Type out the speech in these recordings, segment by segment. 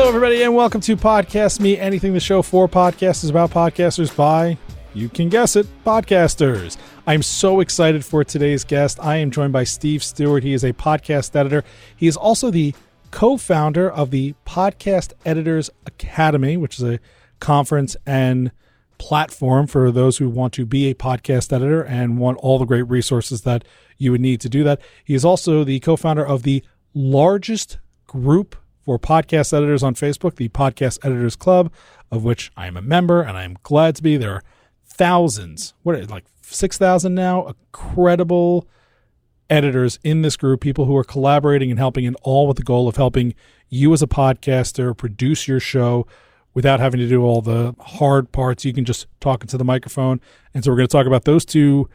Hello, everybody, and welcome to Podcast Me Anything, the show for podcasters about podcasters by, you can guess it, podcasters. I'm so excited for today's guest. I am joined by Steve Stewart. He is a podcast editor. He is also the co founder of the Podcast Editors Academy, which is a conference and platform for those who want to be a podcast editor and want all the great resources that you would need to do that. He is also the co founder of the largest group for podcast editors on Facebook, the Podcast Editors Club, of which I am a member and I am glad to be. There are thousands, what like 6,000 now, incredible editors in this group, people who are collaborating and helping, and all with the goal of helping you as a podcaster produce your show without having to do all the hard parts. You can just talk into the microphone. And so we're going to talk about those two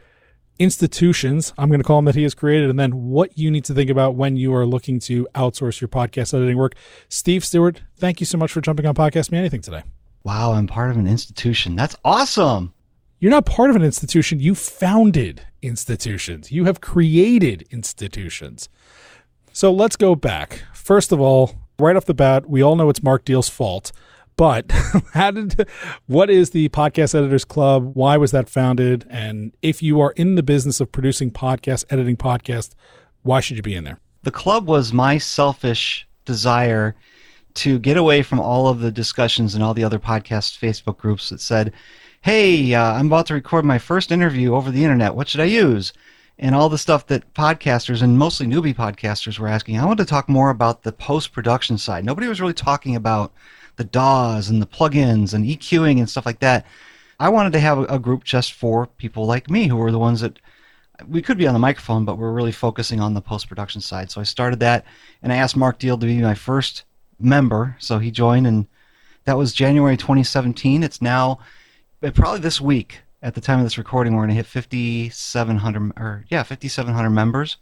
institutions, I'm going to call them that he has created, and then what you need to think about when you are looking to outsource your podcast editing work. Steve Stewart, thank you so much for jumping on Podcast Me Anything today. Wow, I'm part of an institution. That's awesome. You're not part of an institution. You founded institutions. You have created institutions. So let's go back. First of all, right off the bat, we all know it's Mark Deal's fault. But how did what is the Podcast Editors Club? Why was that founded? And if you are in the business of producing podcasts, editing podcasts, why should you be in there? The club was my selfish desire to get away from all of the discussions and all the other podcast Facebook groups that said, "Hey, uh, I'm about to record my first interview over the internet. What should I use?" And all the stuff that podcasters and mostly newbie podcasters were asking. I wanted to talk more about the post production side. Nobody was really talking about the DAWs and the plugins and EQing and stuff like that. I wanted to have a, group just for people like me who were the ones that we could be on the microphone, but we're really focusing on the post production side. So I started that, and I asked Mark Deal to be my first member. So he joined, and that was January 2017. It's now uh, probably this week at the time of this recording, we're going to hit 5,700 or yeah, 5,700 members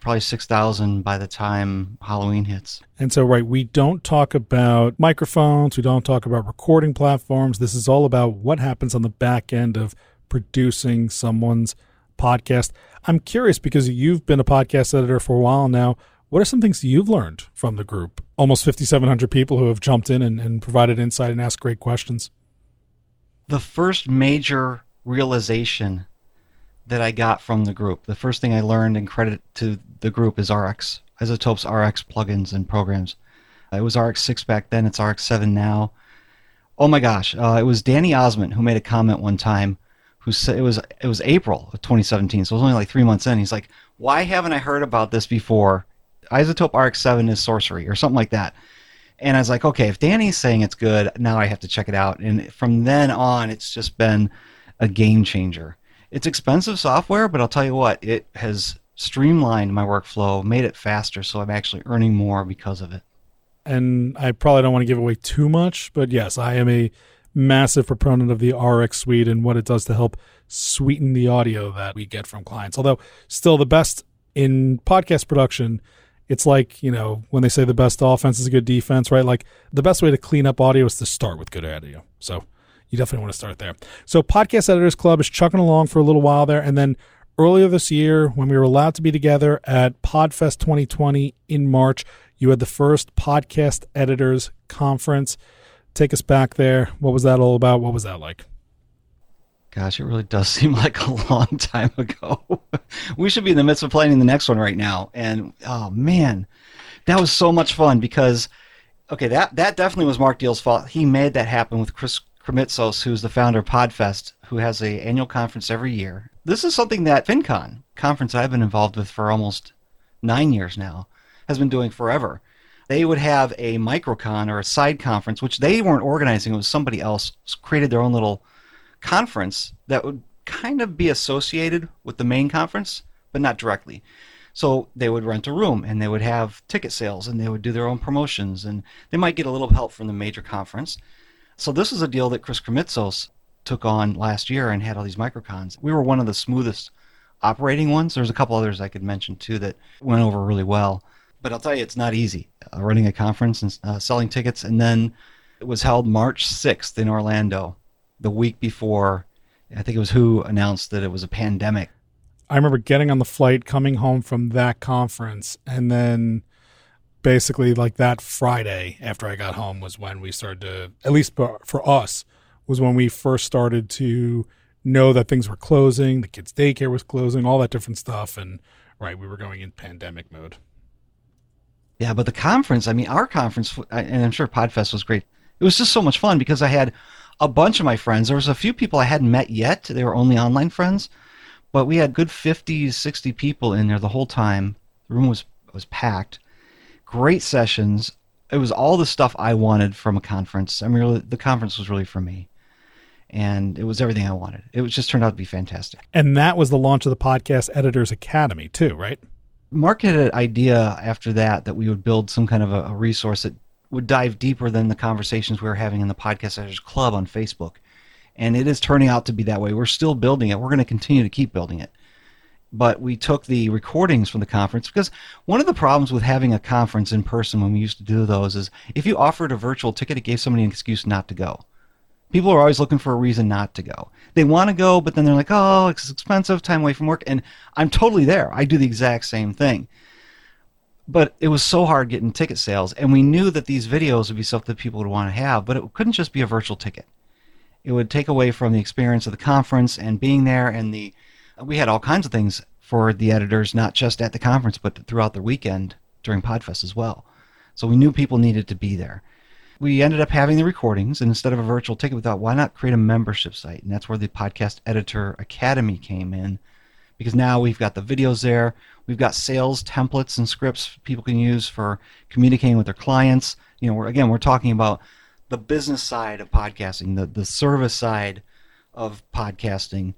probably 6,000 by the time Halloween hits. And so, right, we don't talk about microphones, we don't talk about recording platforms. This is all about what happens on the back end of producing someone's podcast. I'm curious because you've been a podcast editor for a while now. What are some things you've learned from the group? Almost 5,700 people who have jumped in and, and provided insight and asked great questions. The first major realization that I got from the group. The first thing I learned and credit to the group is RX, iZotope's RX plugins and programs. It was RX 6 back then, it's RX 7 now. Oh my gosh, uh, it was Danny Ozment who made a comment one time who said it was it was April of 2017, so it was only like three months in. He's like, "Why haven't I heard about this before?" iZotope RX7 is sorcery or something like that. And I was like, okay, if Danny's saying it's good, now I have to check it out. And from then on, it's just been a game changer. It's expensive software, but I'll tell you what, it has streamlined my workflow, made it faster, so I'm actually earning more because of it. And I probably don't want to give away too much, but yes, I am a massive proponent of the RX suite and what it does to help sweeten the audio that we get from clients. Although, still the best in podcast production, it's like, you know, when they say the best offense is a good defense, right? Like the best way to clean up audio is to start with good audio. So, you definitely want to start there. So, Podcast Editors Club is chucking along for a little while there. And then earlier this year, when we were allowed to be together at Podfest 2020 in March, you had the first Podcast Editors Conference. Take us back there. What was that all about? What was that like? Gosh, it really does seem like a long time ago. we should be in the midst of planning the next one right now. And oh man, that was so much fun because okay, that that definitely was Mark Deal's fault. He made that happen with Chris Krimitsos, who's the founder of Podfest, who has a annual conference every year. This is something that FinCon, conference I've been involved with for almost nine years now, has been doing forever. They would have a microcon or a side conference, which they weren't organizing. It was somebody else created their own little conference that would kind of be associated with the main conference, but not directly. So they would rent a room and they would have ticket sales and they would do their own promotions and they might get a little help from the major conference. So this is a deal that Chris Krimitsos took on last year and had all these microcons. We were one of the smoothest operating ones. There's a couple others I could mention too that went over really well. But I'll tell you, it's not easy uh, running a conference and uh, selling tickets. And then it was held March 6th in Orlando, the week before. I think it was who announced that it was a pandemic. I remember getting on the flight, coming home from that conference, and then basically like that Friday after I got home was when we started to, at least for us, was when we first started to know that things were closing, the kids' daycare was closing, all that different stuff. And right, we were going in pandemic mode. Yeah, but the conference, I mean, our conference, and I'm sure Podfest was great. It was just so much fun because I had a bunch of my friends. There was a few people I hadn't met yet. They were only online friends, but we had good 50, 60 people in there the whole time. The room was was packed. Great sessions. It was all the stuff I wanted from a conference. I mean, really, the conference was really for me. And it was everything I wanted. It was just turned out to be fantastic. And that was the launch of the Podcast Editors Academy, too, right? Mark had an idea after that that we would build some kind of a, a resource that would dive deeper than the conversations we were having in the Podcast Editors Club on Facebook. And it is turning out to be that way. We're still building it. We're going to continue to keep building it. But we took the recordings from the conference because one of the problems with having a conference in person when we used to do those is if you offered a virtual ticket, it gave somebody an excuse not to go. People are always looking for a reason not to go. They want to go, but then they're like, oh, it's expensive, time away from work. And I'm totally there. I do the exact same thing but it was so hard getting ticket sales and we knew that these videos would be something that people would want to have but it couldn't just be a virtual ticket it would take away from the experience of the conference and being there and the we had all kinds of things for the editors not just at the conference but throughout the weekend during podfest as well so we knew people needed to be there we ended up having the recordings and instead of a virtual ticket we thought why not create a membership site and that's where the podcast editor academy came in because now we've got the videos there. We've got sales templates and scripts people can use for communicating with their clients. You know, we're, again, we're talking about the business side of podcasting, the, the service side of podcasting.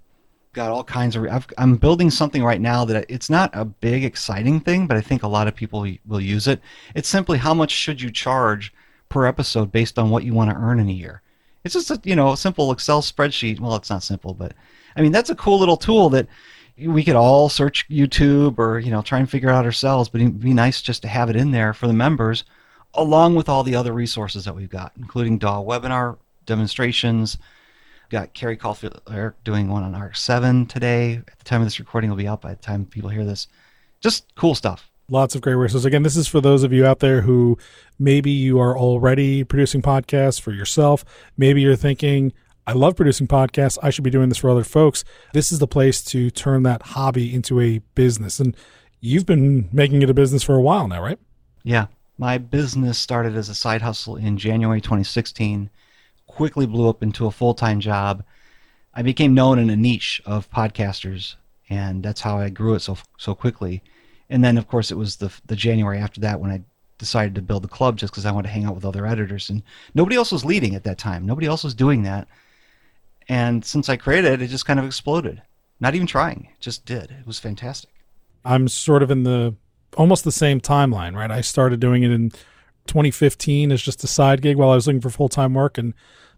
Got all kinds of. i am building something right now that it's not a big, exciting thing, but I think a lot of people will use it. It's simply how much should you charge per episode based on what you want to earn in a year. It's just a you know simple Excel spreadsheet. Well, it's not simple, but I mean that's a cool little tool that we could all search YouTube or you know try and figure out ourselves, but it'd be nice just to have it in there for the members, along with all the other resources that we've got, including DAW webinar demonstrations. Got Carrie Caulfield Eric doing one on RX 7 today. At the time of this recording, will be out by the time people hear this. Just cool stuff. Lots of great resources. Again, this is for those of you out there who maybe you are already producing podcasts for yourself. Maybe you're thinking, I love producing podcasts. I should be doing this for other folks. This is the place to turn that hobby into a business. And you've been making it a business for a while now, right? Yeah. My business started as a side hustle in January 2016, quickly blew up into a full time job. I became known in a niche of podcasters, and that's how I grew it so so quickly. And then, of course, it was the the January after that when I decided to build the club just because I wanted to hang out with other editors, and nobody else was leading at that time. Nobody else was doing that. And since I created it, it just kind of exploded. Not even trying, it just did. It was fantastic. I'm sort of in the almost the same timeline, right? I started doing it in 2015 as just a side gig while I was looking for full time work, and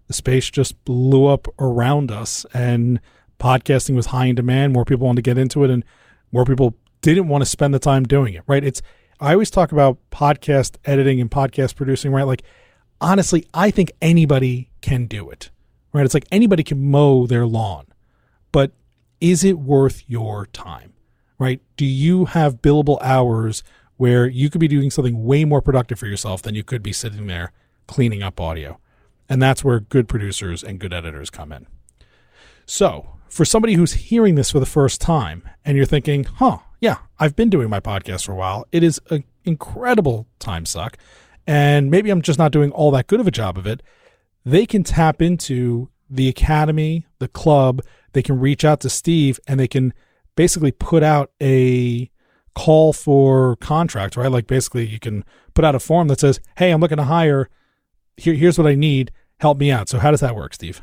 the space just blew up around us. And podcasting was high in demand. More people wanted to get into it, and more people didn't want to spend the time doing it, right? It's I always talk about podcast editing and podcast producing, right? Like honestly, I think anybody can do it right? It's like anybody can mow their lawn, but is it worth your time, right? Do you have billable hours where you could be doing something way more productive for yourself than you could be sitting there cleaning up audio? And that's where good producers and good editors come in. So, for somebody who's hearing this for the first time and you're thinking, huh, yeah, I've been doing my podcast for a while, it is an incredible time suck. And maybe I'm just not doing all that good of a job of it they can tap into the academy, the club. They can reach out to Steve and they can basically put out a call for contract, right? Like basically you can put out a form that says, Hey, I'm looking to hire. Here, here's what I need. Help me out. So how does that work, Steve?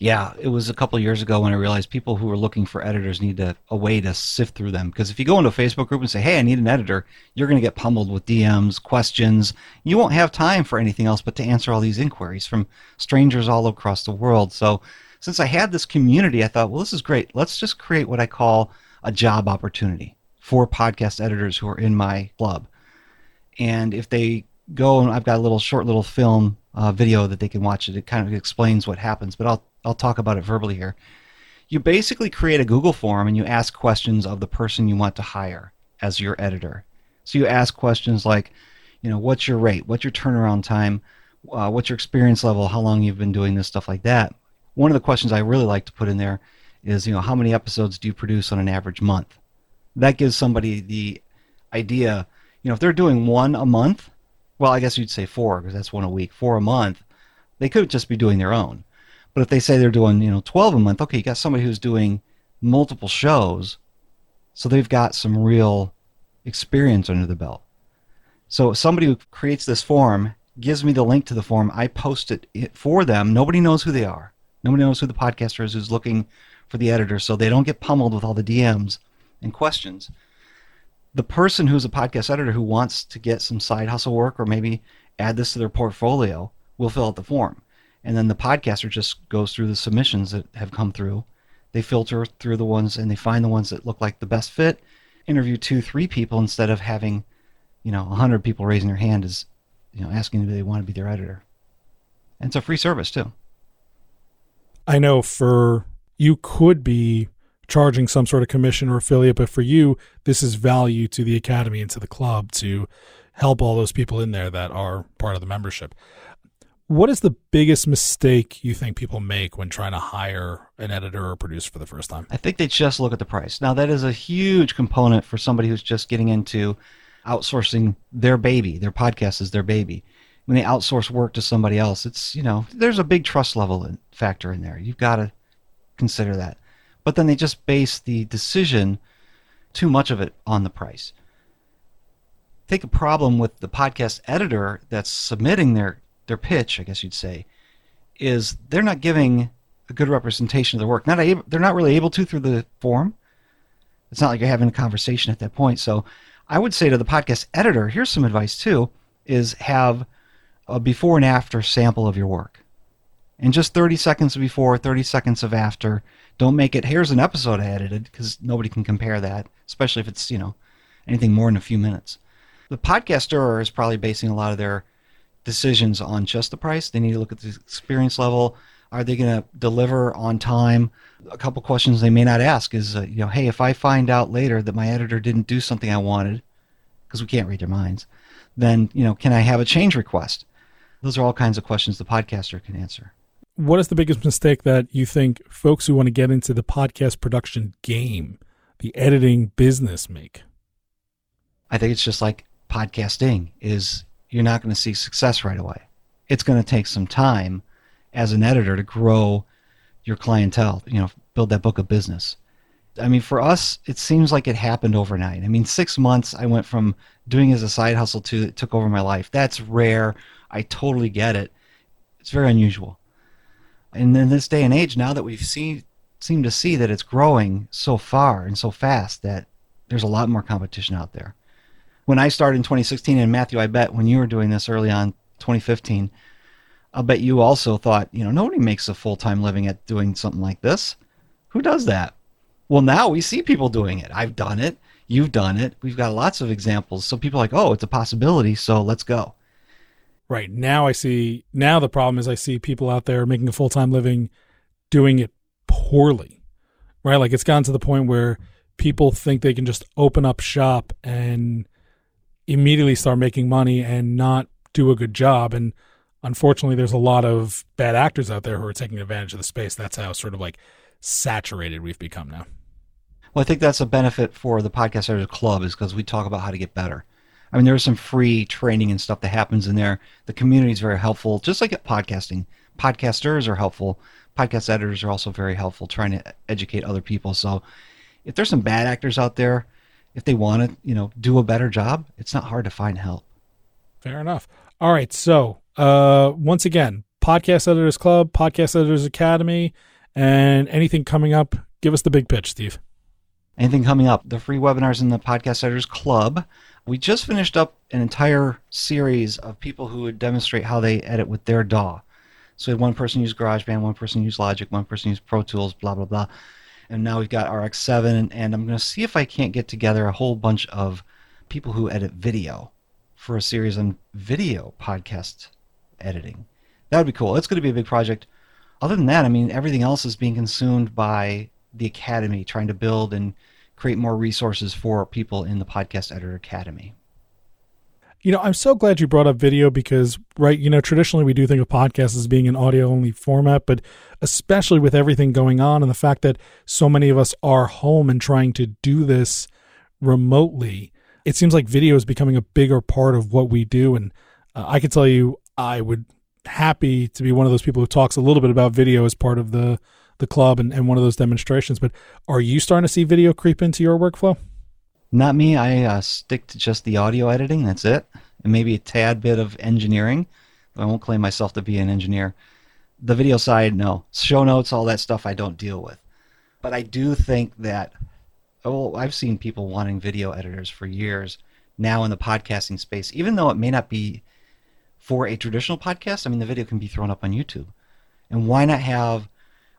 Yeah, it was a couple years ago when I realized people who are looking for editors need a, a way to sift through them. Because if you go into a Facebook group and say, "Hey, I need an editor," you're going to get pummeled with DMs, questions. You won't have time for anything else but to answer all these inquiries from strangers all across the world. So, since I had this community, I thought, well, this is great. Let's just create what I call a job opportunity for podcast editors who are in my club. And if they go and I've got a little short little film uh, video that they can watch it. It kind of explains what happens, but I'll I'll talk about it verbally here. You basically create a Google form and you ask questions of the person you want to hire as your editor. So you ask questions like, you know, what's your rate? What's your turnaround time? Uh, what's your experience level? How long you've been doing this stuff like that. One of the questions I really like to put in there is, you know, how many episodes do you produce on an average month? That gives somebody the idea, you know, if they're doing one a month, well, I guess you'd say four because that's one a week, four a month, they could just be doing their own. But if they say they're doing, you know, 12 a month, okay, you got somebody who's doing multiple shows, so they've got some real experience under the belt. So somebody who creates this form gives me the link to the form. I post it for them. Nobody knows who they are. Nobody knows who the podcaster is who's looking for the editor, so they don't get pummeled with all the DMs and questions. The person who's a podcast editor who wants to get some side hustle work or maybe add this to their portfolio will fill out the form. And then the podcaster just goes through the submissions that have come through. They filter through the ones and they find the ones that look like the best fit, interview two, three people instead of having, you know, 100 people raising their hand is, you know, asking if they want to be their editor. And it's a free service too. I know for you could be charging some sort of commission or affiliate, but for you, this is value to the academy and to the club to help all those people in there that are part of the membership. What is the biggest mistake you think people make when trying to hire an editor or producer for the first time? I think they just look at the price. Now, that is a huge component for somebody who's just getting into outsourcing their baby. Their podcast is their baby. When they outsource work to somebody else, it's, you know, there's a big trust level factor in there. You've got to consider that. But then they just base the decision, too much of it, on the price. Take a problem with the podcast editor that's submitting their their pitch, I guess you'd say, is they're not giving a good representation of their work. Not able, they're not really able to through the form. It's not like you're having a conversation at that point. So I would say to the podcast editor, here's some advice too, is have a before and after sample of your work. And just 30 seconds before, 30 seconds of after. Don't make it, here's an episode I edited, because nobody can compare that, especially if it's, you know, anything more than a few minutes. The podcaster is probably basing a lot of their decisions on just the price. They need to look at the experience level. Are they going to deliver on time? A couple questions they may not ask is, uh, you know, hey, if I find out later that my editor didn't do something I wanted, because we can't read their minds, then, you know, can I have a change request? Those are all kinds of questions the podcaster can answer. What is the biggest mistake that you think folks who want to get into the podcast production game, the editing business, make? I think it's just like podcasting is you're not going to see success right away. It's going to take some time as an editor to grow your clientele, you know, build that book of business. I mean, for us, it seems like it happened overnight. I mean, six months I went from doing as a side hustle to it took over my life. That's rare. I totally get it. It's very unusual. And in this day and age, now that we've seen seem to see that it's growing so far and so fast that there's a lot more competition out there when I started in 2016, and Matthew, I bet when you were doing this early on, 2015, I'll bet you also thought, you know, nobody makes a full time living at doing something like this. Who does that? Well, now we see people doing it. I've done it. You've done it. We've got lots of examples. So people are like, oh, it's a possibility. So let's go. Right. Now I see, now the problem is I see people out there making a full time living doing it poorly. Right. Like it's gotten to the point where people think they can just open up shop and immediately start making money and not do a good job. And unfortunately, there's a lot of bad actors out there who are taking advantage of the space. That's how sort of like saturated we've become now. Well, I think that's a benefit for the Podcast Club is because we talk about how to get better. I mean, there's some free training and stuff that happens in there. The community is very helpful, just like podcasting. Podcasters are helpful. Podcast editors are also very helpful, trying to educate other people. So, if there's some bad actors out there, if they want to, you know, do a better job, it's not hard to find help. Fair enough. All right. So, uh, once again, Podcast Editors Club, Podcast Editors Academy, and anything coming up, give us the big pitch, Steve. Anything coming up? The free webinars in the Podcast Editors Club. We just finished up an entire series of people who would demonstrate how they edit with their DAW. So we had one person use GarageBand, one person use Logic, one person use Pro Tools, blah, blah, blah and now we've got RX7, and I'm going to see if I can't get together a whole bunch of people who edit video for a series on video podcast editing. That would be cool. It's going to be a big project. Other than that, I mean, everything else is being consumed by the Academy, trying to build and create more resources for people in the Podcast Editor Academy. You know, I'm so glad you brought up video because, right, you know, traditionally we do think of podcasts as being an audio only format, but especially with everything going on and the fact that so many of us are home and trying to do this remotely, it seems like video is becoming a bigger part of what we do. And uh, I can tell you, I would happy to be one of those people who talks a little bit about video as part of the the club and, and one of those demonstrations. But are you starting to see video creep into your workflow? Not me. I uh, stick to just the audio editing. That's it, and maybe a tad bit of engineering. I won't claim myself to be an engineer. The video side, no. Show notes, all that stuff, I don't deal with. But I do think that. Oh, I've seen people wanting video editors for years now in the podcasting space, even though it may not be for a traditional podcast. I mean, the video can be thrown up on YouTube, and why not have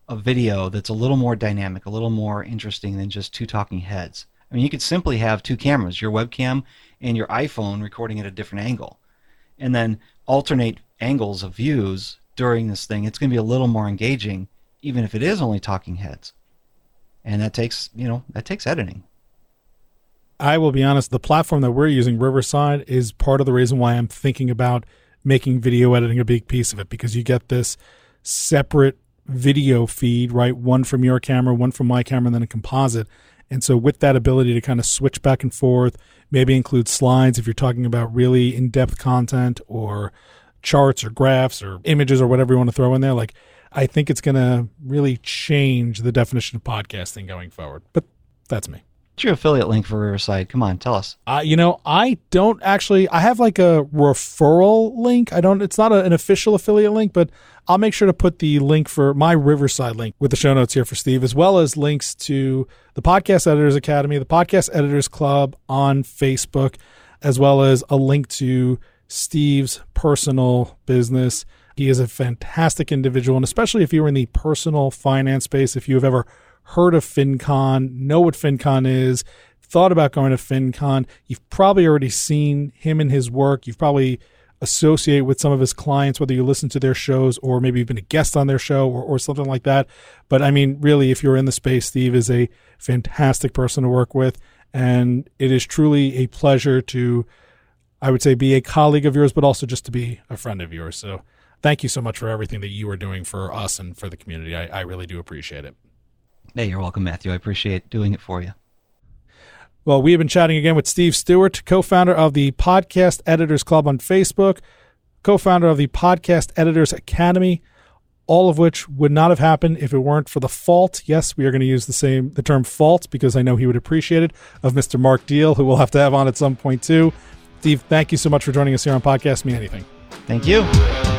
a video that's a little more dynamic, a little more interesting than just two talking heads? I mean, you could simply have two cameras, your webcam and your iPhone recording at a different angle, and then alternate angles of views during this thing. It's going to be a little more engaging, even if it is only talking heads. And that takes, you know, that takes editing. I will be honest, the platform that we're using, Riverside, is part of the reason why I'm thinking about making video editing a big piece of it because you get this separate video feed, right? One from your camera, one from my camera, and then a composite. And so, with that ability to kind of switch back and forth, maybe include slides if you're talking about really in depth content or charts or graphs or images or whatever you want to throw in there, like I think it's going to really change the definition of podcasting going forward. But that's me. What's your affiliate link for Riverside? Come on, tell us. Uh, you know, I don't actually. I have like a referral link. I don't. It's not a, an official affiliate link, but I'll make sure to put the link for my Riverside link with the show notes here for Steve, as well as links to the Podcast Editors Academy, the Podcast Editors Club on Facebook, as well as a link to Steve's personal business. He is a fantastic individual, and especially if you're in the personal finance space, if you have ever heard of FinCon, know what FinCon is, thought about going to FinCon, you've probably already seen him and his work. You've probably associate with some of his clients, whether you listen to their shows or maybe you've been a guest on their show or, or something like that. But I mean, really, if you're in the space, Steve is a fantastic person to work with. And it is truly a pleasure to, I would say, be a colleague of yours, but also just to be a friend of yours. So thank you so much for everything that you are doing for us and for the community. I, I really do appreciate it. Hey, you're welcome, Matthew. I appreciate doing it for you. Well, we have been chatting again with Steve Stewart, co founder of the Podcast Editors Club on Facebook, co founder of the Podcast Editors Academy, all of which would not have happened if it weren't for the fault. Yes, we are going to use the same the term fault because I know he would appreciate it of Mr. Mark Deal, who we'll have to have on at some point too. Steve, thank you so much for joining us here on Podcast Me Anything. Thank you.